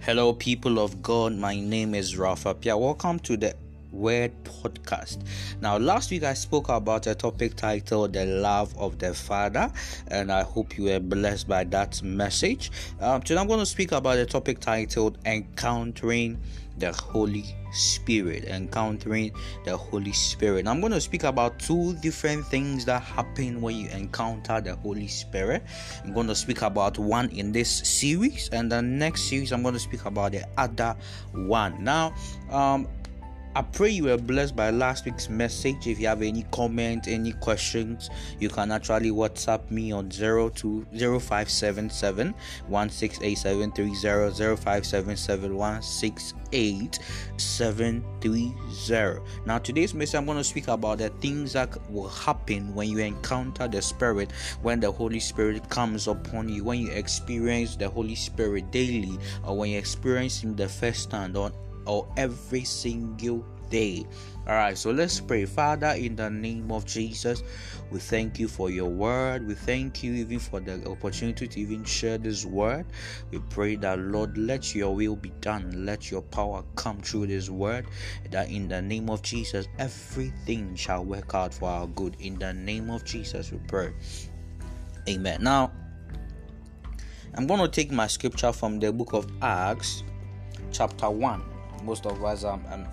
Hello, people of God. My name is Ralph Appiah. Welcome to the Word Podcast. Now, last week I spoke about a topic titled The Love of the Father, and I hope you were blessed by that message. Um, today I'm going to speak about a topic titled Encountering the Holy Spirit. Encountering the Holy Spirit. I'm going to speak about two different things that happen when you encounter the Holy Spirit. I'm going to speak about one in this series, and the next series I'm going to speak about the other one. Now, um, I pray you were blessed by last week's message. If you have any comment, any questions, you can actually WhatsApp me on 02 0577 Now, today's message, I'm going to speak about the things that will happen when you encounter the Spirit, when the Holy Spirit comes upon you, when you experience the Holy Spirit daily, or when you experience Him the first time, or or every single day. All right, so let's pray. Father, in the name of Jesus, we thank you for your word. We thank you even for the opportunity to even share this word. We pray that, Lord, let your will be done. Let your power come through this word. That in the name of Jesus, everything shall work out for our good. In the name of Jesus, we pray. Amen. Now, I'm going to take my scripture from the book of Acts, chapter 1 most of us um, um,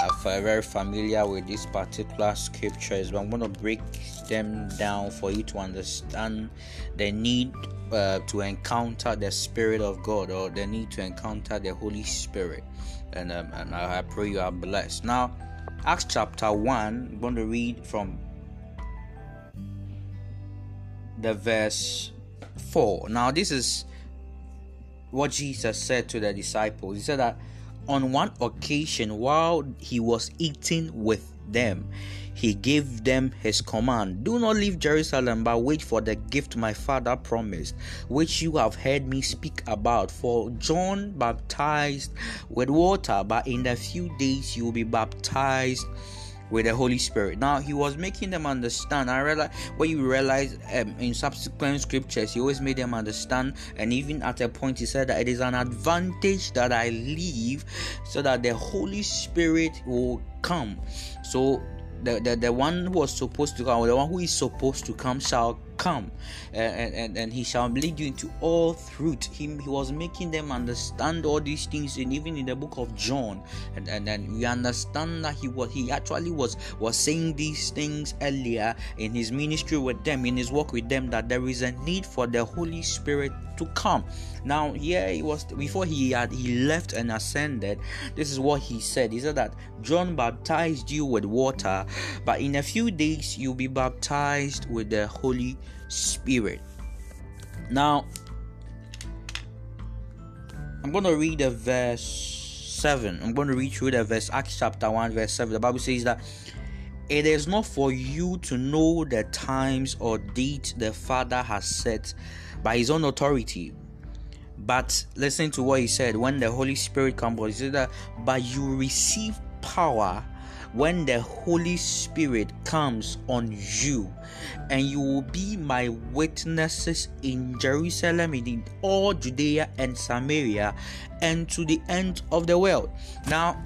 are very familiar with these particular scriptures, but I'm going to break them down for you to understand the need uh, to encounter the Spirit of God or the need to encounter the Holy Spirit. And, um, and I, I pray you are blessed. Now, Acts chapter 1, I'm going to read from the verse 4. Now, this is what Jesus said to the disciples. He said that on one occasion, while he was eating with them, he gave them his command Do not leave Jerusalem, but wait for the gift my father promised, which you have heard me speak about. For John baptized with water, but in a few days you will be baptized with the Holy Spirit. Now he was making them understand. I realize when you realize um, in subsequent scriptures, he always made them understand, and even at a point he said that it is an advantage that I leave, so that the Holy Spirit will come. So the, the, the one who was supposed to come, the one who is supposed to come shall come uh, and, and, and he shall lead you into all truth. He, he was making them understand all these things and even in the book of John. And, and then we understand that he was he actually was was saying these things earlier in his ministry with them, in his work with them, that there is a need for the Holy Spirit to come. Now, here he was before he had he left and ascended. This is what he said. He said that John baptized you with water, but in a few days you'll be baptized with the Holy Spirit. Now, I'm going to read the verse 7. I'm going to read through the verse, Acts chapter 1, verse 7. The Bible says that it is not for you to know the times or date the Father has set by his own authority. But listen to what he said when the Holy Spirit comes, he said that, but you receive power when the Holy Spirit comes on you, and you will be my witnesses in Jerusalem, in all Judea and Samaria, and to the end of the world. Now,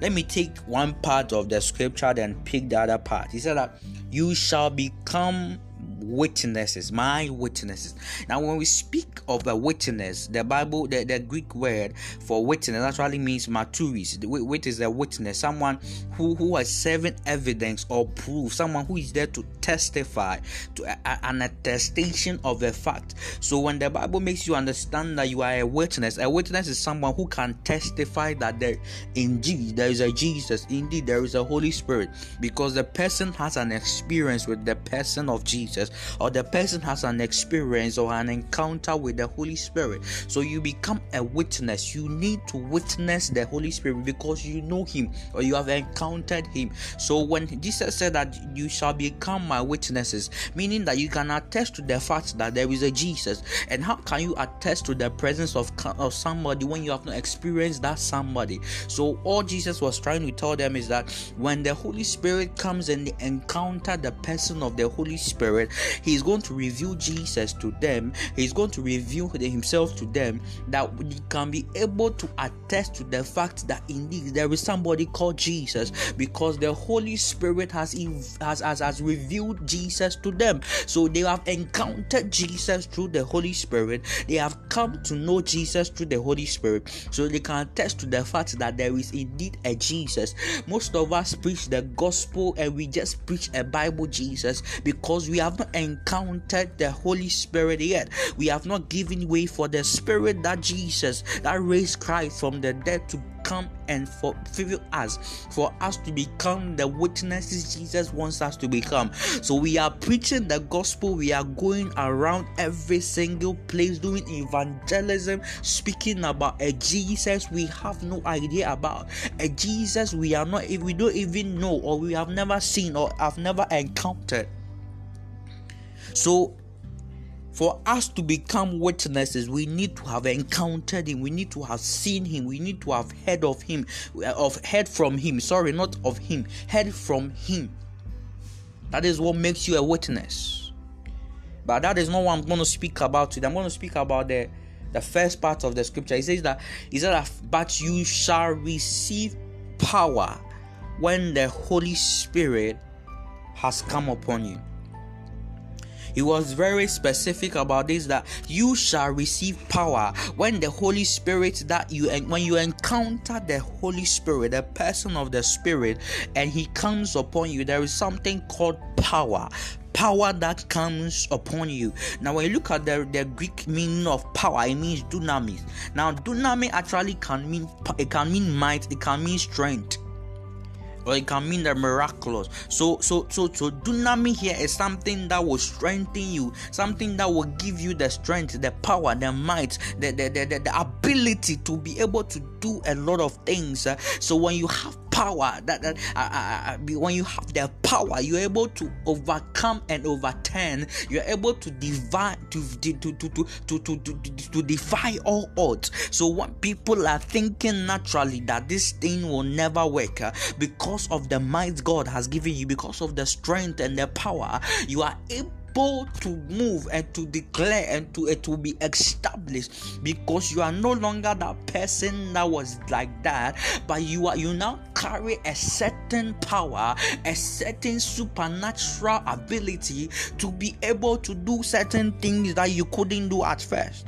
let me take one part of the scripture and pick the other part. He said that you shall become witnesses, my witnesses. Now, when we speak of a witness, the Bible, the, the Greek word for witness actually means maturis. Wit is a witness, someone who, who has serving evidence or proof, someone who is there to testify to a, a, an attestation of a fact. So, when the Bible makes you understand that you are a witness, a witness is someone who can testify that there indeed there is a Jesus, indeed there is a Holy Spirit, because the person has an experience with the person of Jesus or the person has an experience or an encounter with the Holy Spirit. So you become a witness. You need to witness the Holy Spirit because you know Him or you have encountered Him. So when Jesus said that you shall become my witnesses, meaning that you can attest to the fact that there is a Jesus. And how can you attest to the presence of, of somebody when you have not experienced that somebody? So all Jesus was trying to tell them is that when the Holy Spirit comes and they encounter the person of the Holy Spirit, He's going to reveal Jesus to them. He's going to reveal himself to them that we can be able to attest to the fact that indeed there is somebody called Jesus because the Holy Spirit has, has, has, has revealed Jesus to them. So they have encountered Jesus through the Holy Spirit. They have come to know Jesus through the Holy Spirit. So they can attest to the fact that there is indeed a Jesus. Most of us preach the gospel and we just preach a Bible Jesus because we have not encountered the Holy Spirit yet. We have not given way for the Spirit that Jesus, that raised Christ from the dead to come and fulfill us for us to become the witnesses Jesus wants us to become. So we are preaching the gospel, we are going around every single place doing evangelism, speaking about a Jesus we have no idea about, a Jesus we are not if we don't even know or we have never seen or have never encountered. So for us to become witnesses, we need to have encountered him, we need to have seen him, we need to have heard of him, uh, of heard from him. Sorry, not of him, heard from him. That is what makes you a witness. But that is not what I'm going to speak about today. I'm going to speak about the the first part of the scripture. He says that that but you shall receive power when the Holy Spirit has come upon you. He was very specific about this that you shall receive power when the Holy Spirit that you when you encounter the Holy Spirit, the person of the Spirit, and He comes upon you. There is something called power power that comes upon you. Now, when you look at the, the Greek meaning of power, it means dunamis. Now, dunamis actually can mean it can mean might, it can mean strength or it can mean the miraculous. So, so, so, so, dunamis here is something that will strengthen you, something that will give you the strength, the power, the might, the the, the, the, the ability to be able to do a lot of things. So, when you have power that, that uh, uh, uh when you have the power you're able to overcome and overturn. You're able to divide to to to to to, to, to, to defy all odds. So what people are thinking naturally that this thing will never work uh, because of the might god has given you because of the strength and the power you are able able to move and to declare and to it will be established because you are no longer that person that was like that but you are you now carry a certain power a certain supernatural ability to be able to do certain things that you couldn't do at first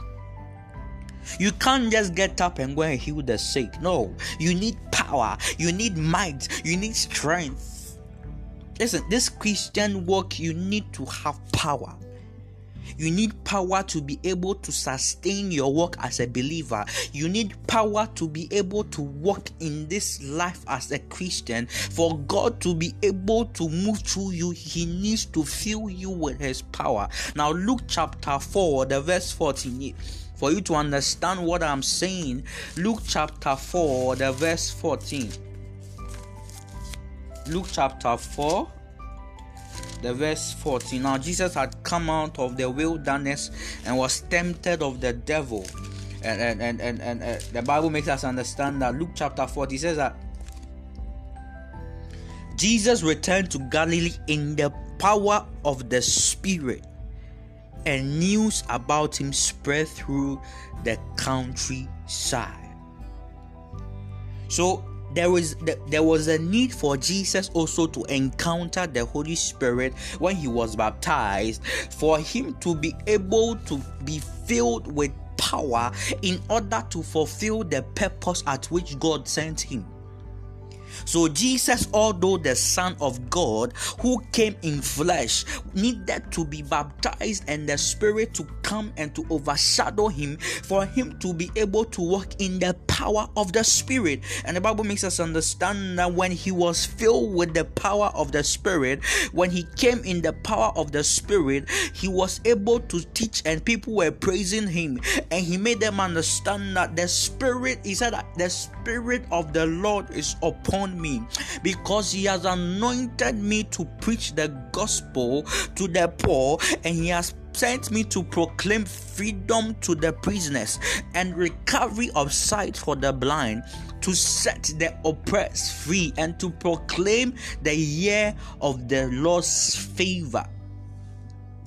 you can't just get up and go and heal the sick. No, you need power, you need might, you need strength Listen, this Christian work, you need to have power. You need power to be able to sustain your work as a believer. You need power to be able to walk in this life as a Christian. For God to be able to move through you, He needs to fill you with His power. Now, Luke chapter 4, the verse 14 for you to understand what I'm saying, Luke chapter 4, the verse 14. Luke chapter 4, the verse 14. Now Jesus had come out of the wilderness and was tempted of the devil. And and and and, and uh, the Bible makes us understand that Luke chapter 40 says that Jesus returned to Galilee in the power of the Spirit, and news about him spread through the countryside. So there was there was a need for Jesus also to encounter the Holy Spirit when he was baptized for him to be able to be filled with power in order to fulfill the purpose at which God sent him. So, Jesus, although the Son of God who came in flesh, needed to be baptized and the Spirit to come and to overshadow him for him to be able to walk in the power of the Spirit. And the Bible makes us understand that when he was filled with the power of the Spirit, when he came in the power of the Spirit, he was able to teach, and people were praising him. And he made them understand that the Spirit, he said that the Spirit of the Lord is upon me because he has anointed me to preach the gospel to the poor, and he has sent me to proclaim freedom to the prisoners and recovery of sight for the blind, to set the oppressed free, and to proclaim the year of the Lord's favor.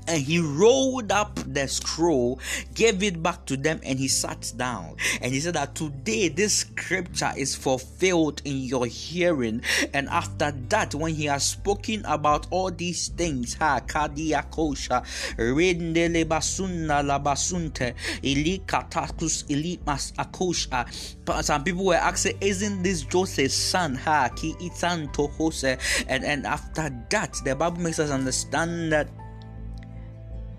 And he rolled up the scroll, gave it back to them, and he sat down. And he said that today this scripture is fulfilled in your hearing. And after that, when he has spoken about all these things, ha kadiakosha, rendele basunna labasunte, ili katakus mas akosha. Some people were asking, Isn't this Joseph's son? Ha ki itan tohose. And and after that, the Bible makes us understand that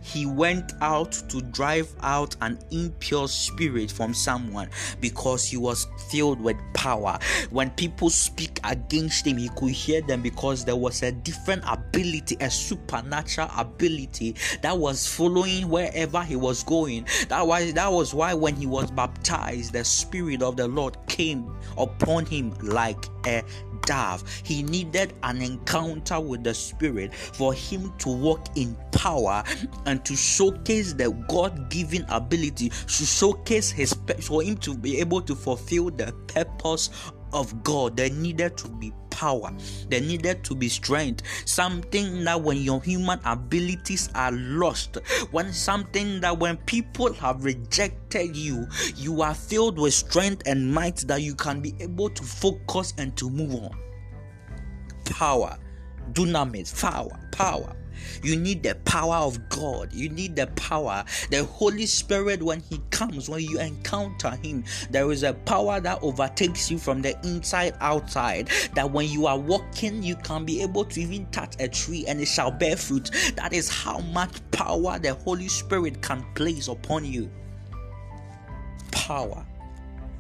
he went out to drive out an impure spirit from someone because he was filled with power. When people speak against him, he could hear them because there was a different ability, a supernatural ability that was following wherever he was going. That was that was why when he was baptized, the spirit of the Lord came upon him like a dove. He needed an encounter with the Spirit for him to walk in power and to showcase the God given ability, to showcase his for him to be able to fulfill the purpose of God. There needed to be power, there needed to be strength. Something that when your human abilities are lost, when something that when people have rejected you, you are filled with strength and might that you can be able to focus and to move on. Power, dunamis, power, power. You need the power of God. You need the power. The Holy Spirit, when He comes, when you encounter Him, there is a power that overtakes you from the inside outside. That when you are walking, you can be able to even touch a tree and it shall bear fruit. That is how much power the Holy Spirit can place upon you. Power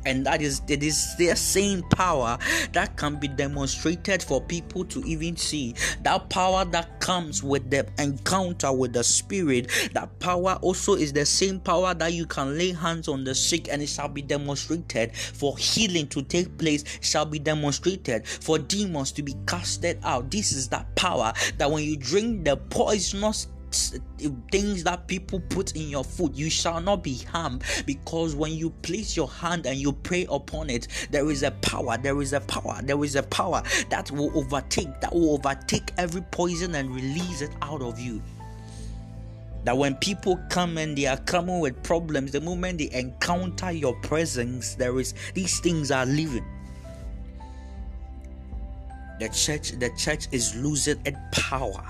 and that is it is their same power that can be demonstrated for people to even see. That power that comes with the encounter with the spirit that power also is the same power that you can lay hands on the sick and it shall be demonstrated. For healing to take place shall be demonstrated. For demons to be casted out. This is that power that when you drink the poisonous Eh, things that people put in your food you shall not be harmed because when you place your hand and you pray upon it there is a power there is a power there is a power that will overtake that will overtake every poison and release it out of you. That when people come and they are coming with problems the moment they encounter your presence there is these things are leaving the church the church is losing its power.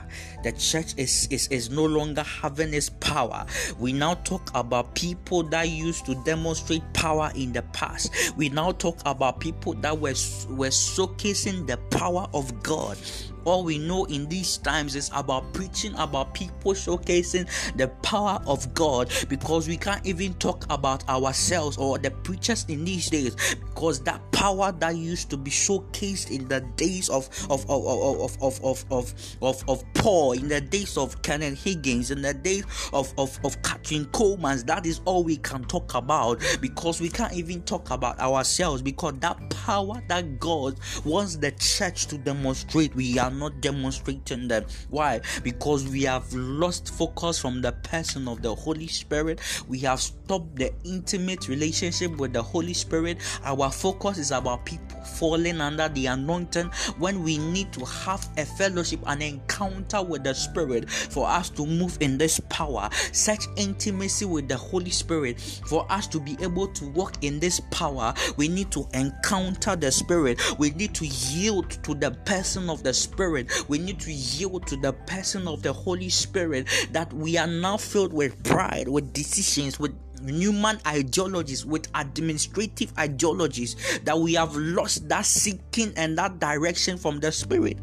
The church is, is is no longer having its power. We now talk about people that used to demonstrate power in the past. We now talk about people that were were showcasing the power of god all we know in these times is about preaching about people showcasing the power of God because we can't even talk about ourselves or the preachers in these days because that power that used to be showcased in the days of of of of of of of, of, of Paul in the days of Kenneth Hagin in the days of of of Kathryn Kuhlman that is all we can talk about because we can't even talk about ourselves because that power that God wants the church to demonstrate we are not demonstrating them. Why? Because we have lost focus from the person of the Holy Spirit. We have stopped the intimate relationship with the Holy Spirit. Our focus is about people falling under the anointing when we need to have a fellowship, an encounter with the Spirit for us to move in this power, such intimacy with the Holy Spirit for us to be able to walk in this power. We need to encounter the Spirit, we need to yield to the person of the Spirit. We need to yield to the person of the Holy Spirit that we are now filled with pride, with decisions, with human ideologies, with administrative ideologies, that we have lost that seeking and that direction from the Spirit.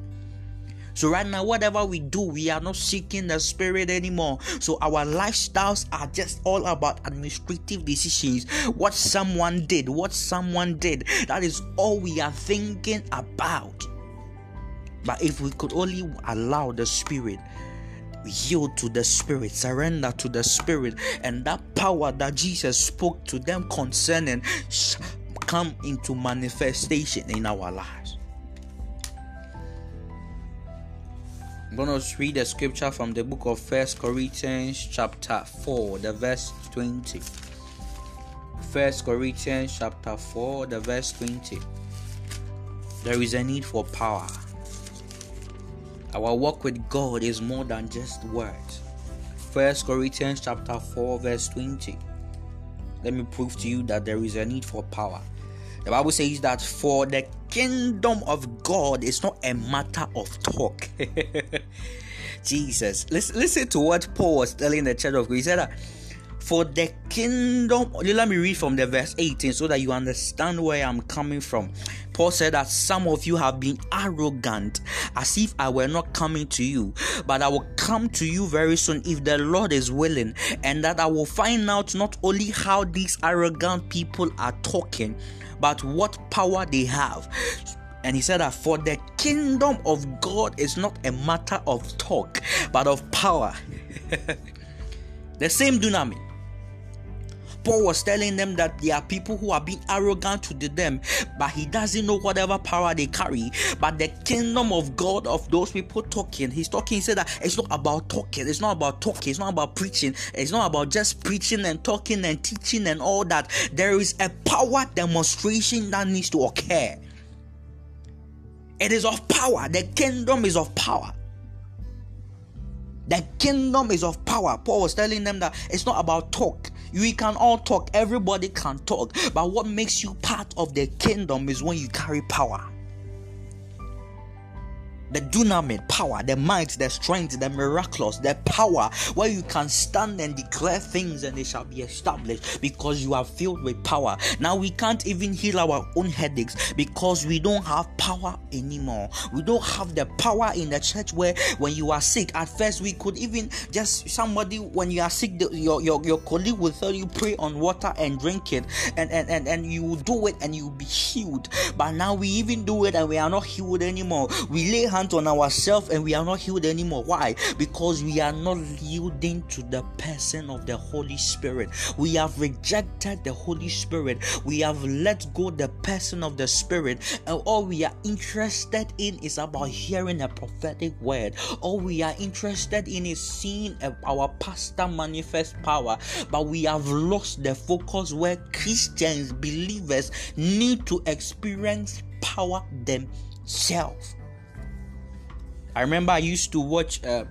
So, right now, whatever we do, we are not seeking the Spirit anymore. So, our lifestyles are just all about administrative decisions. What someone did, what someone did, that is all we are thinking about. But if we could only allow the Spirit, yield to the Spirit, surrender to the Spirit, and that power that Jesus spoke to them concerning come into manifestation in our lives. I'm going to read the scripture from the book of First Corinthians, chapter 4, the verse 20. First Corinthians, chapter 4, the verse 20. There is a need for power our walk with God is more than just words. First Corinthians chapter 4, verse 20. Let me prove to you that there is a need for power. The Bible says that for the kingdom of God is not a matter of talk. Jesus. Listen, listen to what Paul was telling the church of God. He said that for the kingdom, let me read from the verse 18 so that you understand where I'm coming from. Paul said that some of you have been arrogant as if I were not coming to you, but I will come to you very soon if the Lord is willing, and that I will find out not only how these arrogant people are talking, but what power they have. And he said that for the kingdom of God is not a matter of talk, but of power. the same dunamis. Paul was telling them that there are people who are being arrogant to them, but he doesn't know whatever power they carry. But the kingdom of God of those people talking, he's talking, he said that it's not about talking, it's not about talking, it's not about preaching, it's not about just preaching and talking and teaching and all that. There is a power demonstration that needs to occur. It is of power. The kingdom is of power. The kingdom is of power. Paul was telling them that it's not about talk. We can all talk, everybody can talk. But what makes you part of the kingdom is when you carry power the dunamis power, the might, the strength, the miraculous, the power where you can stand and declare things and they shall be established because you are filled with power. Now we can't even heal our own headaches because we don't have power anymore. We don't have the power in the church where when you are sick, at first we could even just somebody when you are sick, the, your, your your colleague will tell you pray on water and drink it, and and and, and you do it and you will be healed. But now we even do it and we are not healed anymore. We lay hands on ourselves and we are not healed anymore. Why? Because we are not yielding to the person of the Holy Spirit. We have rejected the Holy Spirit. We have let go the person of the Spirit, and all we are interested in is about hearing a prophetic word. All we are interested in is seeing our pastor manifest power, but we have lost the focus where Christians, believers, need to experience power themselves. I remember I used to watch uh,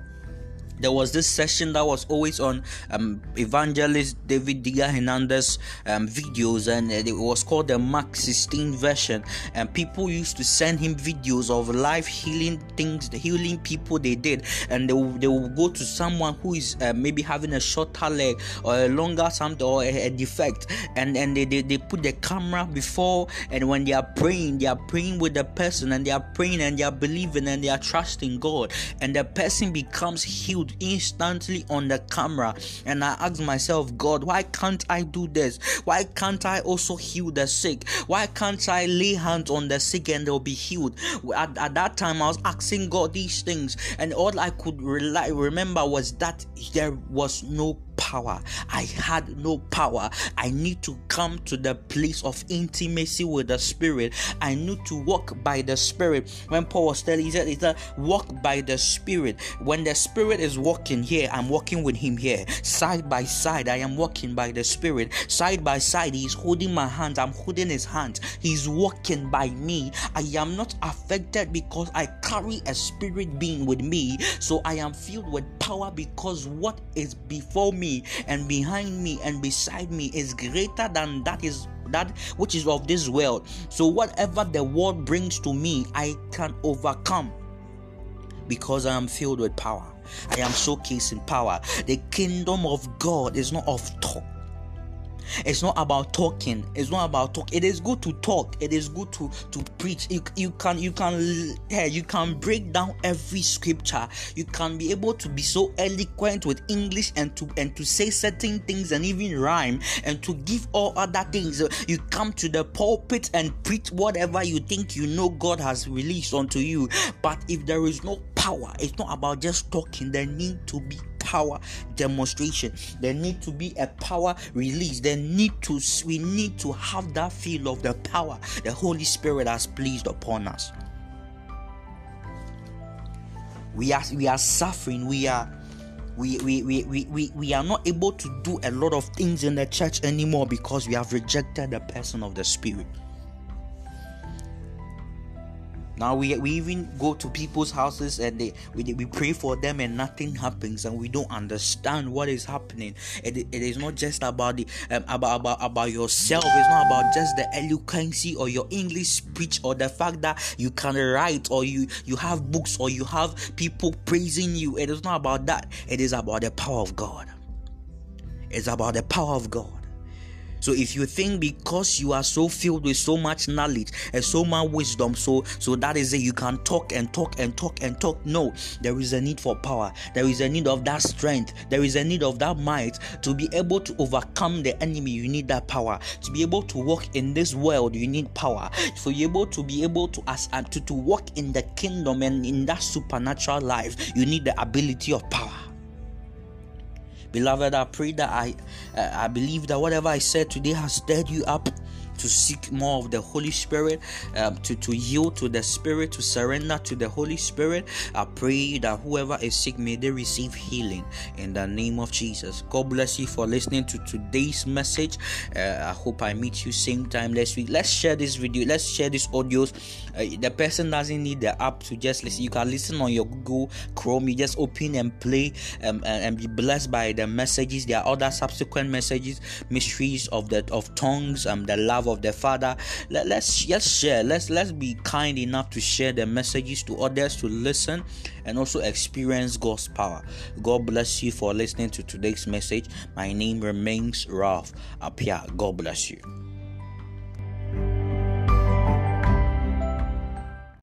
there was this session that was always on um, evangelist David Diga Hernandez um, videos, and it was called the Mark 16 version. And people used to send him videos of life healing things, the healing people they did, and they they will go to someone who is uh, maybe having a shorter leg or a longer something or a, a defect, and and they, they they put the camera before, and when they are praying, they are praying with the person, and they are praying and they are believing and they are trusting God, and the person becomes healed instantly on the camera. And I ask myself, God, why can't I do this? Why can't I also heal the sick? Why can't I lay hands on the sick and they'll be healed? At, at that time, I was asking God these things, and all I could rely, remember was that there was no power. I had no power. I need to come to the place of intimacy with the Spirit. I need to walk by the Spirit. When Paul was telling, he said, he said, walk by the Spirit. When the Spirit is walking here, I'm walking with Him here. Side by side, I am walking by the Spirit. Side by side, He's holding my hands. I'm holding His hands. He's walking by me. I am not affected because I carry a spirit being with me. So I am filled with power because what is before me me and behind me and beside me is greater than that is that which is of this world. So whatever the world brings to me, I can overcome because I am filled with power. I am showcasing power. The kingdom of God is not of talk it's not about talking. It's not about talk. It is good to talk. It is good to to preach. You, you can you can you can break down every scripture. You can be able to be so eloquent with English and to and to say certain things and even rhyme and to give all other things. You come to the pulpit and preach whatever you think you know God has released unto you. But if there is no power, it's not about just talking. There need to be power demonstration. There need to be a power release. There need to we need to have that feel of the power the holy spirit has pleased upon us. We are we are suffering. We are we, we, we, we, we, we are not able to do a lot of things in the church anymore because we have rejected the person of the spirit Now we, we even go to people's houses and they we, we pray for them and nothing happens and we don't understand what is happening. It, it is not just about the um, about, about about yourself. It's not about just the eloquency or your English speech or the fact that you can write or you you have books or you have people praising you. It is not about that. It is about the power of God. It's about the power of God. So if you think because you are so filled with so much knowledge and so much wisdom, so so that is it, you can talk and talk and talk and talk. No, there is a need for power. There is a need of that strength. There is a need of that might to be able to overcome the enemy. You need that power to be able to walk in this world. You need power for you able to be able to as uh, to to walk in the kingdom and in that supernatural life. You need the ability of power. Beloved, I pray that I uh, I believe that whatever I said today has stirred you up to seek more of the Holy Spirit, um, to, to yield to the Spirit, to surrender to the Holy Spirit. I pray that whoever is sick may they receive healing in the name of Jesus. God bless you for listening to today's message. Uh, I hope I meet you same time next week. Let's share this video. Let's share these audios. Uh, the person doesn't need the app to just listen. You can listen on your Google Chrome. You just open and play um, and, and be blessed by the messages. There are other subsequent messages, mysteries of the of tongues, um, the love of the Father. Let, let's let's share. Let's let's be kind enough to share the messages to others to listen and also experience God's power. God bless you for listening to today's message. My name remains Ralph Appiah. God bless you.